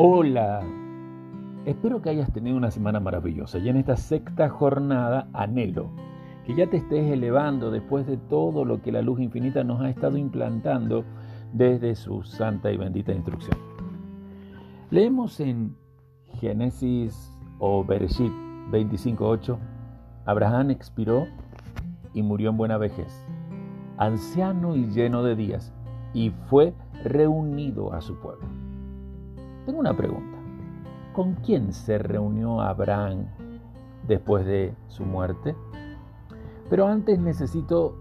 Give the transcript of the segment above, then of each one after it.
Hola, espero que hayas tenido una semana maravillosa y en esta sexta jornada anhelo que ya te estés elevando después de todo lo que la luz infinita nos ha estado implantando desde su santa y bendita instrucción. Leemos en Génesis o Bereshit 25.8, Abraham expiró y murió en buena vejez, anciano y lleno de días, y fue reunido a su pueblo. Tengo una pregunta. ¿Con quién se reunió Abraham después de su muerte? Pero antes necesito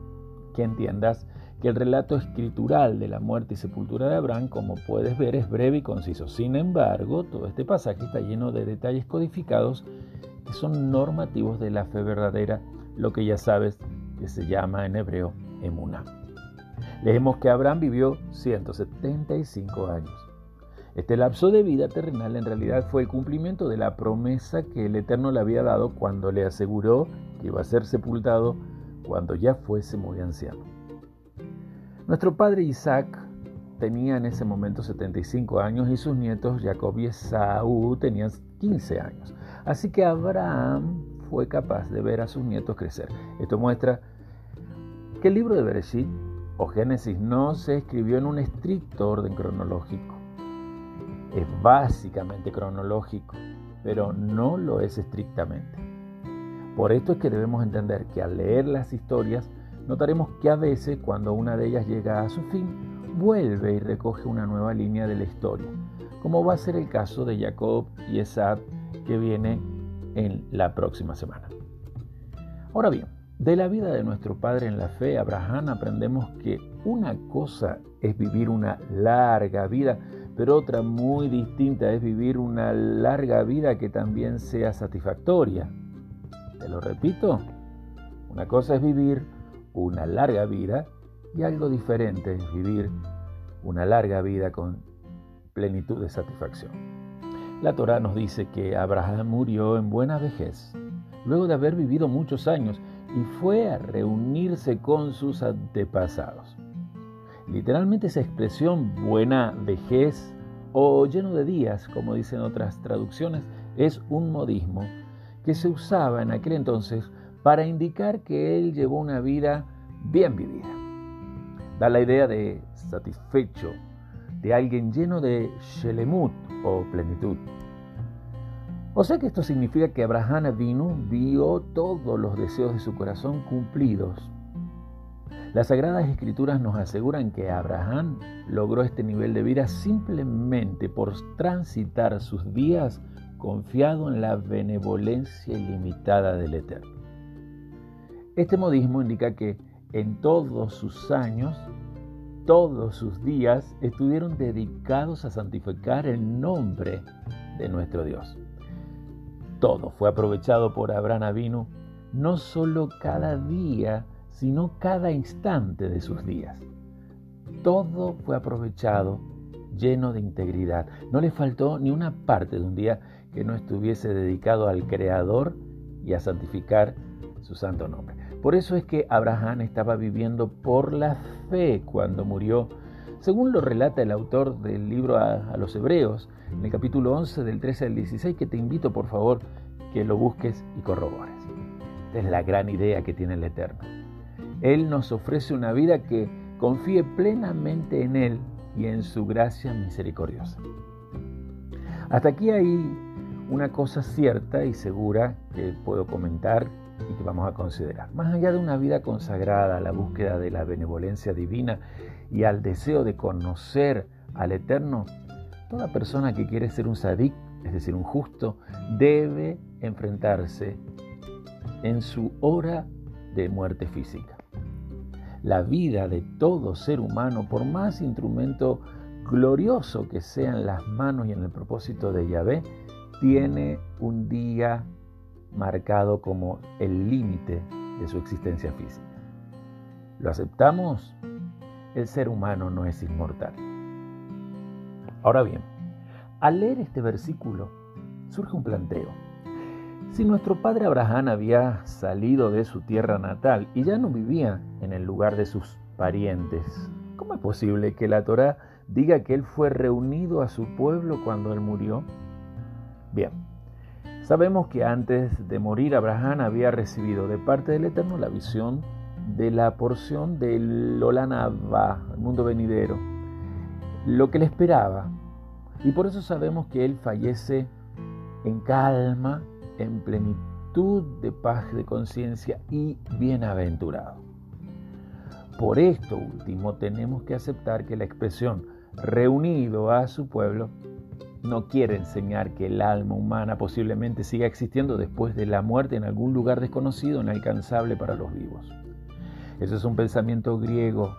que entiendas que el relato escritural de la muerte y sepultura de Abraham, como puedes ver, es breve y conciso. Sin embargo, todo este pasaje está lleno de detalles codificados que son normativos de la fe verdadera, lo que ya sabes que se llama en hebreo emuná. Leemos que Abraham vivió 175 años. Este lapso de vida terrenal en realidad fue el cumplimiento de la promesa que el Eterno le había dado cuando le aseguró que iba a ser sepultado cuando ya fuese muy anciano. Nuestro padre Isaac tenía en ese momento 75 años y sus nietos Jacob y Esaú tenían 15 años. Así que Abraham fue capaz de ver a sus nietos crecer. Esto muestra que el libro de Bereshit o Génesis no se escribió en un estricto orden cronológico es básicamente cronológico, pero no lo es estrictamente. Por esto es que debemos entender que al leer las historias, notaremos que a veces cuando una de ellas llega a su fin, vuelve y recoge una nueva línea de la historia, como va a ser el caso de Jacob y Esab que viene en la próxima semana. Ahora bien, de la vida de nuestro padre en la fe, Abraham, aprendemos que una cosa es vivir una larga vida pero otra muy distinta es vivir una larga vida que también sea satisfactoria. Te lo repito, una cosa es vivir una larga vida y algo diferente es vivir una larga vida con plenitud de satisfacción. La Torá nos dice que Abraham murió en buena vejez, luego de haber vivido muchos años, y fue a reunirse con sus antepasados. Literalmente esa expresión buena vejez o lleno de días, como dicen otras traducciones, es un modismo que se usaba en aquel entonces para indicar que él llevó una vida bien vivida. Da la idea de satisfecho, de alguien lleno de shelemut o plenitud. O sea que esto significa que Abraham vino, vio todos los deseos de su corazón cumplidos las Sagradas Escrituras nos aseguran que Abraham logró este nivel de vida simplemente por transitar sus días confiado en la benevolencia ilimitada del Eterno. Este modismo indica que en todos sus años, todos sus días estuvieron dedicados a santificar el nombre de nuestro Dios. Todo fue aprovechado por Abraham Avinu, no solo cada día, sino cada instante de sus días. Todo fue aprovechado lleno de integridad. No le faltó ni una parte de un día que no estuviese dedicado al Creador y a santificar su santo nombre. Por eso es que Abraham estaba viviendo por la fe cuando murió, según lo relata el autor del libro a, los Hebreos, en el capítulo 11 del 13 al 16, que te invito por favor que lo busques y corrobores. Esta es la gran idea que tiene el Eterno. Él nos ofrece una vida que confíe plenamente en Él y en su gracia misericordiosa. Hasta aquí hay una cosa cierta y segura que puedo comentar y que vamos a considerar. Más allá de una vida consagrada a la búsqueda de la benevolencia divina y al deseo de conocer al Eterno, toda persona que quiere ser un sadik, es decir, un justo, debe enfrentarse en su hora de muerte física la vida de todo ser humano, por más instrumento glorioso que sean las manos y en el propósito de Yahvé, tiene un día marcado como el límite de su existencia física. ¿Lo aceptamos? El ser humano no es inmortal. Ahora bien, al leer este versículo surge un planteo. Si nuestro padre Abraham había salido de su tierra natal y ya no vivía en el lugar de sus parientes, ¿cómo es posible que la Torá diga que Él fue reunido a su pueblo cuando Él murió? Bien, sabemos que antes de morir Abraham había recibido de parte del Eterno la visión de la porción del Olanaba, el mundo venidero, lo que le esperaba. Y por eso sabemos que Él fallece en calma, en plenitud de paz de conciencia y bienaventurado. Por esto último tenemos que aceptar que la expresión reunido a su pueblo no quiere enseñar que el alma humana posiblemente siga existiendo después de la muerte en algún lugar desconocido, inalcanzable para los vivos. Eso es un pensamiento griego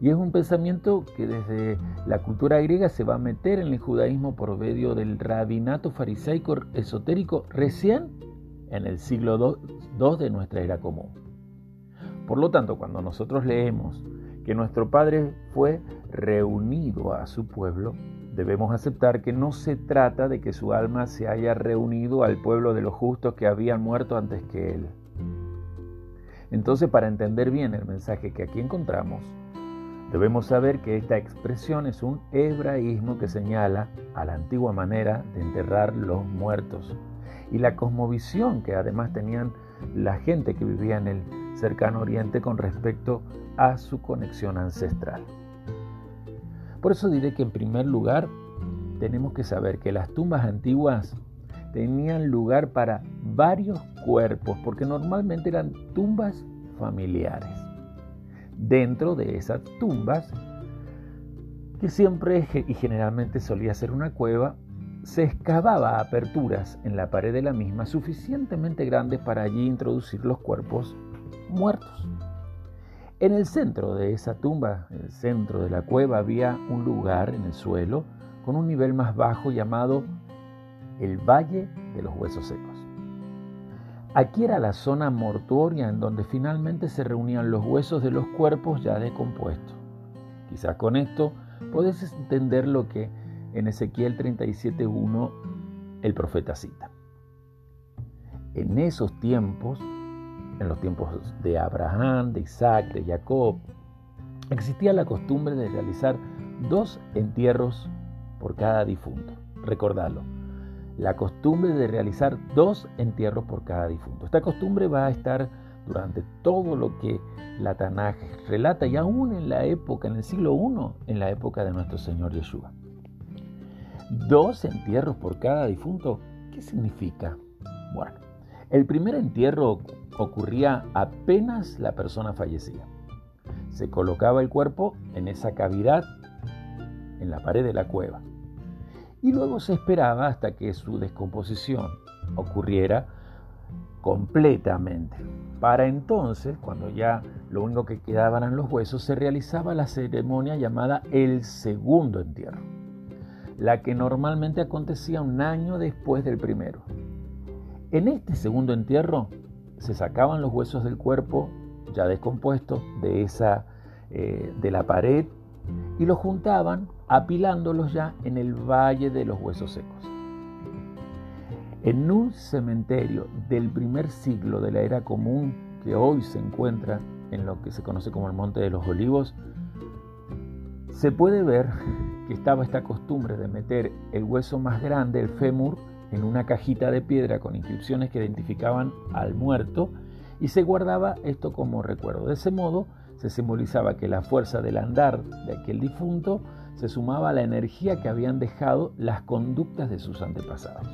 y es un pensamiento que desde la cultura griega se va a meter en el judaísmo por medio del rabinato farisaico esotérico recién en el siglo II de nuestra era común. Por lo tanto, cuando nosotros leemos que nuestro Padre fue reunido a su pueblo, debemos aceptar que no se trata de que su alma se haya reunido al pueblo de los justos que habían muerto antes que él. Entonces, para entender bien el mensaje que aquí encontramos, debemos saber que esta expresión es un hebraísmo que señala a la antigua manera de enterrar los muertos y la cosmovisión que además tenían la gente que vivía en el cercano oriente con respecto a su conexión ancestral. Por eso diré que en primer lugar tenemos que saber que las tumbas antiguas tenían lugar para varios cuerpos, porque normalmente eran tumbas familiares. Dentro de esas tumbas, que siempre y generalmente solía ser una cueva, se excavaba aperturas en la pared de la misma suficientemente grandes para allí introducir los cuerpos muertos. En el centro de esa tumba, en el centro de la cueva, había un lugar en el suelo con un nivel más bajo llamado el Valle de los Huesos Secos. Aquí era la zona mortuoria en donde finalmente se reunían los huesos de los cuerpos ya decompuestos. Quizás con esto podés entender lo que en Ezequiel 37.1 el profeta cita. En esos tiempos, en los tiempos de Abraham, de Isaac, de Jacob, existía la costumbre de realizar dos entierros por cada difunto. Recordalo, la costumbre de realizar dos entierros por cada difunto. Esta costumbre va a estar durante todo lo que la Tanaj relata y aún en la época, en el siglo I, en la época de nuestro Señor Yeshua. Dos entierros por cada difunto, ¿qué significa? Bueno, el primer entierro ocurría apenas la persona fallecía. Se colocaba el cuerpo en esa cavidad en la pared de la cueva y luego se esperaba hasta que su descomposición ocurriera completamente. Para entonces, cuando ya lo único que quedaban eran los huesos, se realizaba la ceremonia llamada el segundo entierro, la que normalmente acontecía un año después del primero. En este segundo entierro se sacaban los huesos del cuerpo ya descompuestos de, esa, eh, de la pared y los juntaban apilándolos ya en el Valle de los Huesos Secos. En un cementerio del primer siglo de la era común que hoy se encuentra en lo que se conoce como el Monte de los Olivos, se puede ver que estaba esta costumbre de meter el hueso más grande, el fémur, en una cajita de piedra con inscripciones que identificaban al muerto y se guardaba esto como recuerdo. De ese modo se simbolizaba que la fuerza del andar de aquel difunto se sumaba la energía que habían dejado las conductas de sus antepasados.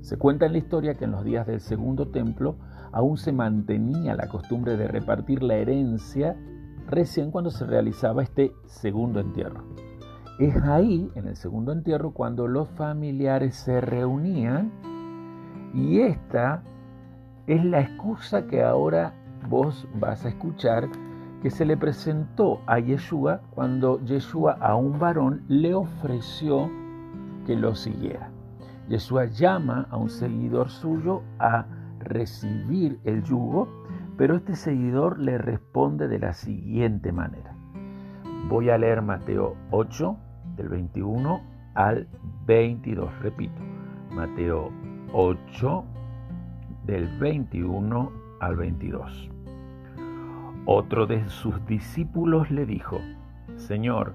Se cuenta en la historia que en los días del segundo templo aún se mantenía la costumbre de repartir la herencia recién cuando se realizaba este segundo entierro. Es ahí, en el segundo entierro, cuando los familiares se reunían y esta es la excusa que ahora vos vas a escuchar que se le presentó a Yeshua cuando Yeshua a un varón le ofreció que lo siguiera. Yeshua llama a un seguidor suyo a recibir el yugo, pero este seguidor le responde de la siguiente manera. Voy a leer Mateo 8, del 21 al 22. Repito, Mateo 8, del 21 al 22. Otro de sus discípulos le dijo, Señor,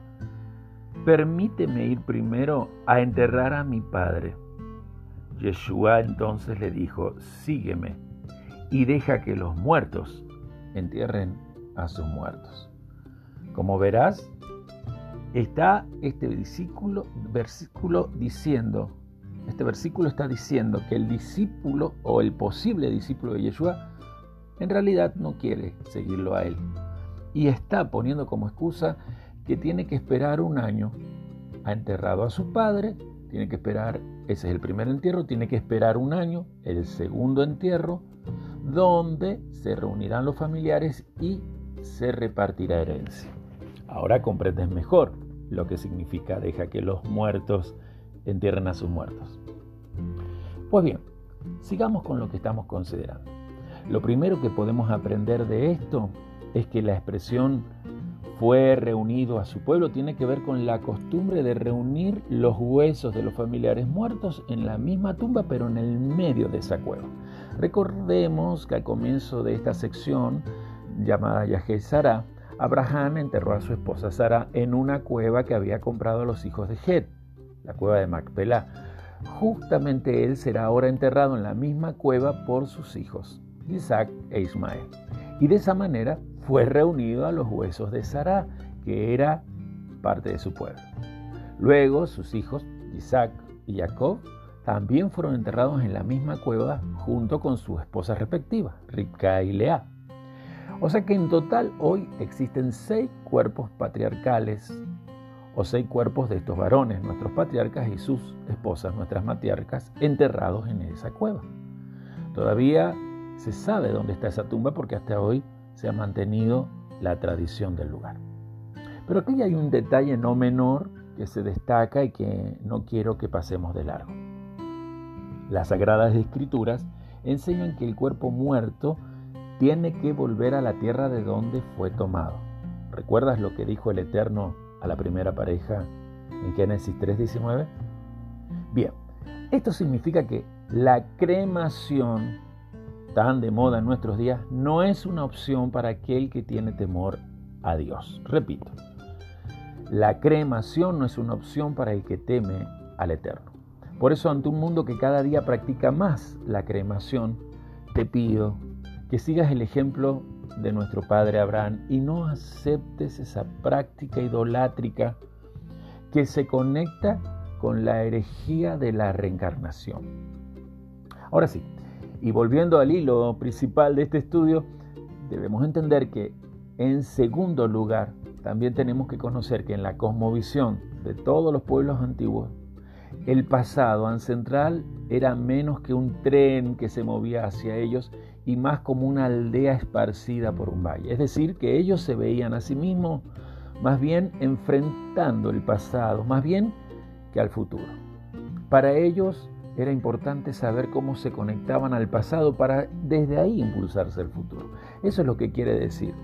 permíteme ir primero a enterrar a mi padre. Yeshua entonces le dijo, sígueme y deja que los muertos entierren a sus muertos. Como verás, está este versículo, versículo diciendo, este versículo está diciendo que el discípulo o el posible discípulo de Yeshua en realidad no quiere seguirlo a él. Y está poniendo como excusa que tiene que esperar un año. Ha enterrado a su padre, tiene que esperar, ese es el primer entierro, tiene que esperar un año, el segundo entierro, donde se reunirán los familiares y se repartirá herencia. Ahora comprendes mejor lo que significa deja que los muertos entierren a sus muertos. Pues bien, sigamos con lo que estamos considerando. Lo primero que podemos aprender de esto es que la expresión fue reunido a su pueblo tiene que ver con la costumbre de reunir los huesos de los familiares muertos en la misma tumba, pero en el medio de esa cueva. Recordemos que al comienzo de esta sección, llamada Yahé Sara, Abraham enterró a su esposa Sara en una cueva que había comprado a los hijos de Het, la cueva de Macpelá. Justamente él será ahora enterrado en la misma cueva por sus hijos, Isaac e Ismael. Y de esa manera fue reunido a los huesos de Sara, que era parte de su pueblo. Luego sus hijos, Isaac y Jacob, también fueron enterrados en la misma cueva junto con sus esposas respectivas, Ribka y Lea. O sea que en total hoy existen seis cuerpos patriarcales o seis cuerpos de estos varones, nuestros patriarcas y sus esposas, nuestras matriarcas, enterrados en esa cueva. Todavía se sabe dónde está esa tumba porque hasta hoy se ha mantenido la tradición del lugar. Pero aquí hay un detalle no menor que se destaca y que no quiero que pasemos de largo. Las sagradas escrituras enseñan que el cuerpo muerto tiene que volver a la tierra de donde fue tomado. ¿Recuerdas lo que dijo el Eterno a la primera pareja en Génesis 3:19? Bien, esto significa que la cremación, tan de moda en nuestros días, no es una opción para aquel que tiene temor a Dios. Repito, la cremación no es una opción para el que teme al Eterno. Por eso ante un mundo que cada día practica más la cremación, te pido que sigas el ejemplo de nuestro padre Abraham y no aceptes esa práctica idolátrica que se conecta con la herejía de la reencarnación. Ahora sí, y volviendo al hilo principal de este estudio, debemos entender que en segundo lugar, también tenemos que conocer que en la cosmovisión de todos los pueblos antiguos, el pasado ancestral era menos que un tren que se movía hacia ellos y más como una aldea esparcida por un valle. Es decir, que ellos se veían a sí mismos más bien enfrentando el pasado, más bien que al futuro. Para ellos era importante saber cómo se conectaban al pasado para desde ahí impulsarse el futuro. Eso es lo que quiere decir.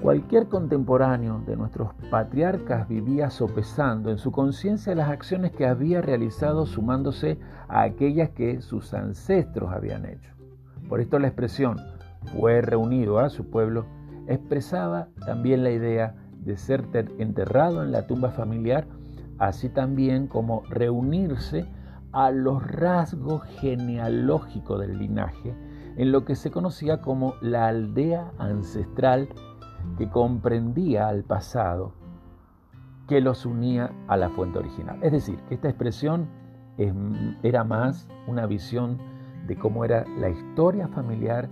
Cualquier contemporáneo de nuestros patriarcas vivía sopesando en su conciencia las acciones que había realizado sumándose a aquellas que sus ancestros habían hecho. Por esto la expresión fue reunido a su pueblo expresaba también la idea de ser enterrado en la tumba familiar, así también como reunirse a los rasgos genealógicos del linaje, en lo que se conocía como la aldea ancestral que comprendía al pasado, que los unía a la fuente original. Es decir, que esta expresión era más una visión de cómo era la historia familiar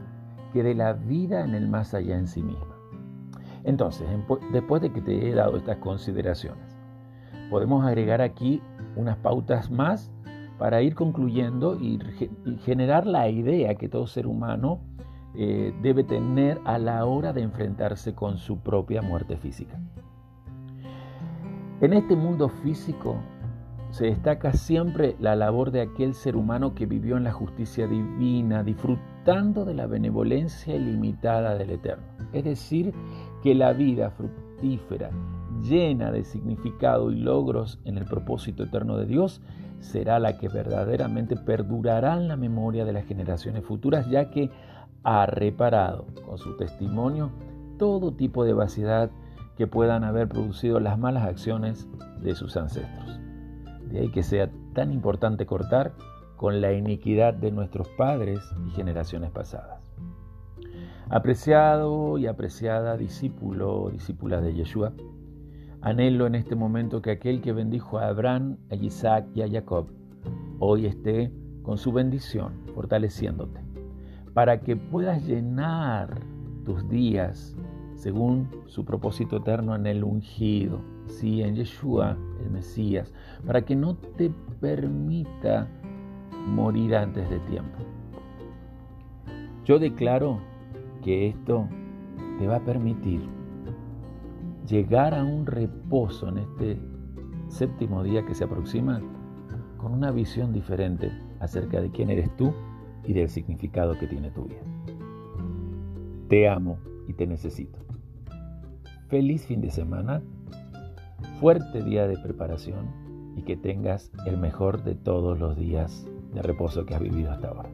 que de la vida en el más allá en sí misma. Entonces, después de que te he dado estas consideraciones, podemos agregar aquí unas pautas más para ir concluyendo y, generar la idea que todo ser humano eh, debe tener a la hora de enfrentarse con su propia muerte física. En este mundo físico se destaca siempre la labor de aquel ser humano que vivió en la justicia divina, disfrutando de la benevolencia ilimitada del Eterno. Es decir, que la vida fructífera, llena de significado y logros en el propósito eterno de Dios, será la que verdaderamente perdurará en la memoria de las generaciones futuras, ya que ha reparado con su testimonio todo tipo de vaciedad que puedan haber producido las malas acciones de sus ancestros. De ahí que sea tan importante cortar con la iniquidad de nuestros padres y generaciones pasadas. Apreciado y apreciada discípulo o discípula de Yeshua, anhelo en este momento que aquel que bendijo a Abraham, a Isaac y a Jacob, hoy esté con su bendición fortaleciéndote, para que puedas llenar tus días según su propósito eterno en el ungido, sí, en Yeshua, el Mesías, para que no te permita morir antes de tiempo. Yo declaro que esto te va a permitir llegar a un reposo en este séptimo día que se aproxima con una visión diferente acerca de quién eres tú y del significado que tiene tu vida. Te amo y te necesito. Feliz fin de semana, fuerte día de preparación y que tengas el mejor de todos los días de reposo que has vivido hasta ahora.